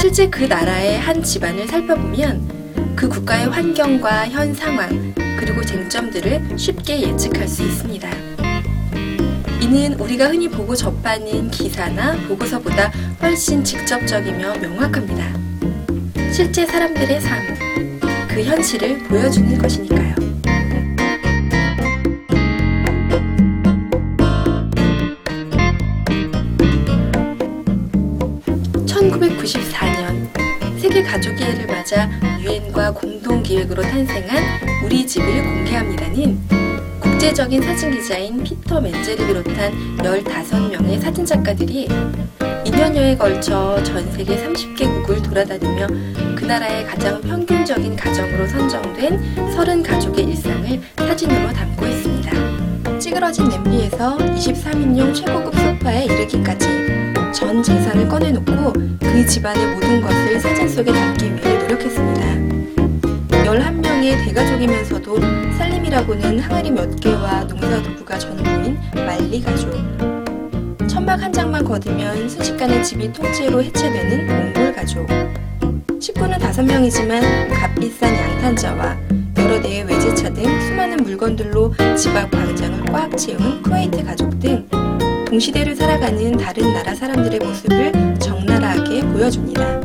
실제 그 나라의 한 집안을 살펴보면 그 국가의 환경과 현 상황, 그리고 쟁점들을 쉽게 예측할 수 있습니다. 이는 우리가 흔히 보고 접하는 기사나 보고서보다 훨씬 직접적이며 명확합니다. 실제 사람들의 삶, 그 현실을 보여주는 것이니까요. 가족의 해를 맞아 유엔과 공동 기획으로 탄생한 우리 집을 공개합니다는 국제적인 사진 기자인 피터 맨젤을 비롯한 15명의 사진 작가들이 2년여에 걸쳐 전 세계 30개국을 돌아다니며 그 나라의 가장 평균적인 가정으로 선정된 30가족의 일상을 사진으로 담고 있습니다. 찌그러진 냄비에서 23인용 최고급 소파에 이르기까지 전 재산을 꺼내놓고 그 집안의 모든 것을 사진 속에 담기 위해 노력했습니다. 11명의 대가족이면서도 살림이라고는 항아리 몇 개와 농사도구가 전부인 말리 가족. 천막 한 장만 거두면 순식간에 집이 통째로 해체되는 몽골 가족. 식구는 다섯 명이지만 값비싼 양탄자와 여러 대의 외제차 등 수많은 물건들로 집 앞 광장을 꽉 채운 쿠웨이트 가족 등 동시대를 살아가는 다른 나라 사람들의 모습을 적나라하게 보여줍니다.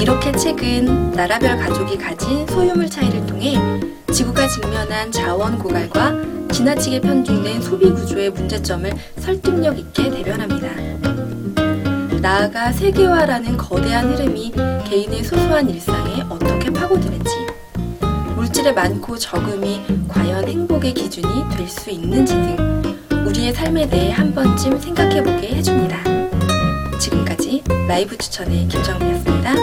이렇게 책은 나라별 가족이 가진 소유물 차이를 통해 지구가 직면한 자원 고갈과 지나치게 편중된 소비 구조의 문제점을 설득력 있게 대변합니다. 나아가 세계화라는 거대한 흐름이 개인의 소소한 일상에 어떻게 파고드는지, 물질의 많고 적음이 과연 행복의 기준이 될 수 있는지 등 우리의 삶에 대해 한 번쯤 생각해보게 해줍니다. 지금까지 라이브 추천의 김정미였습니다.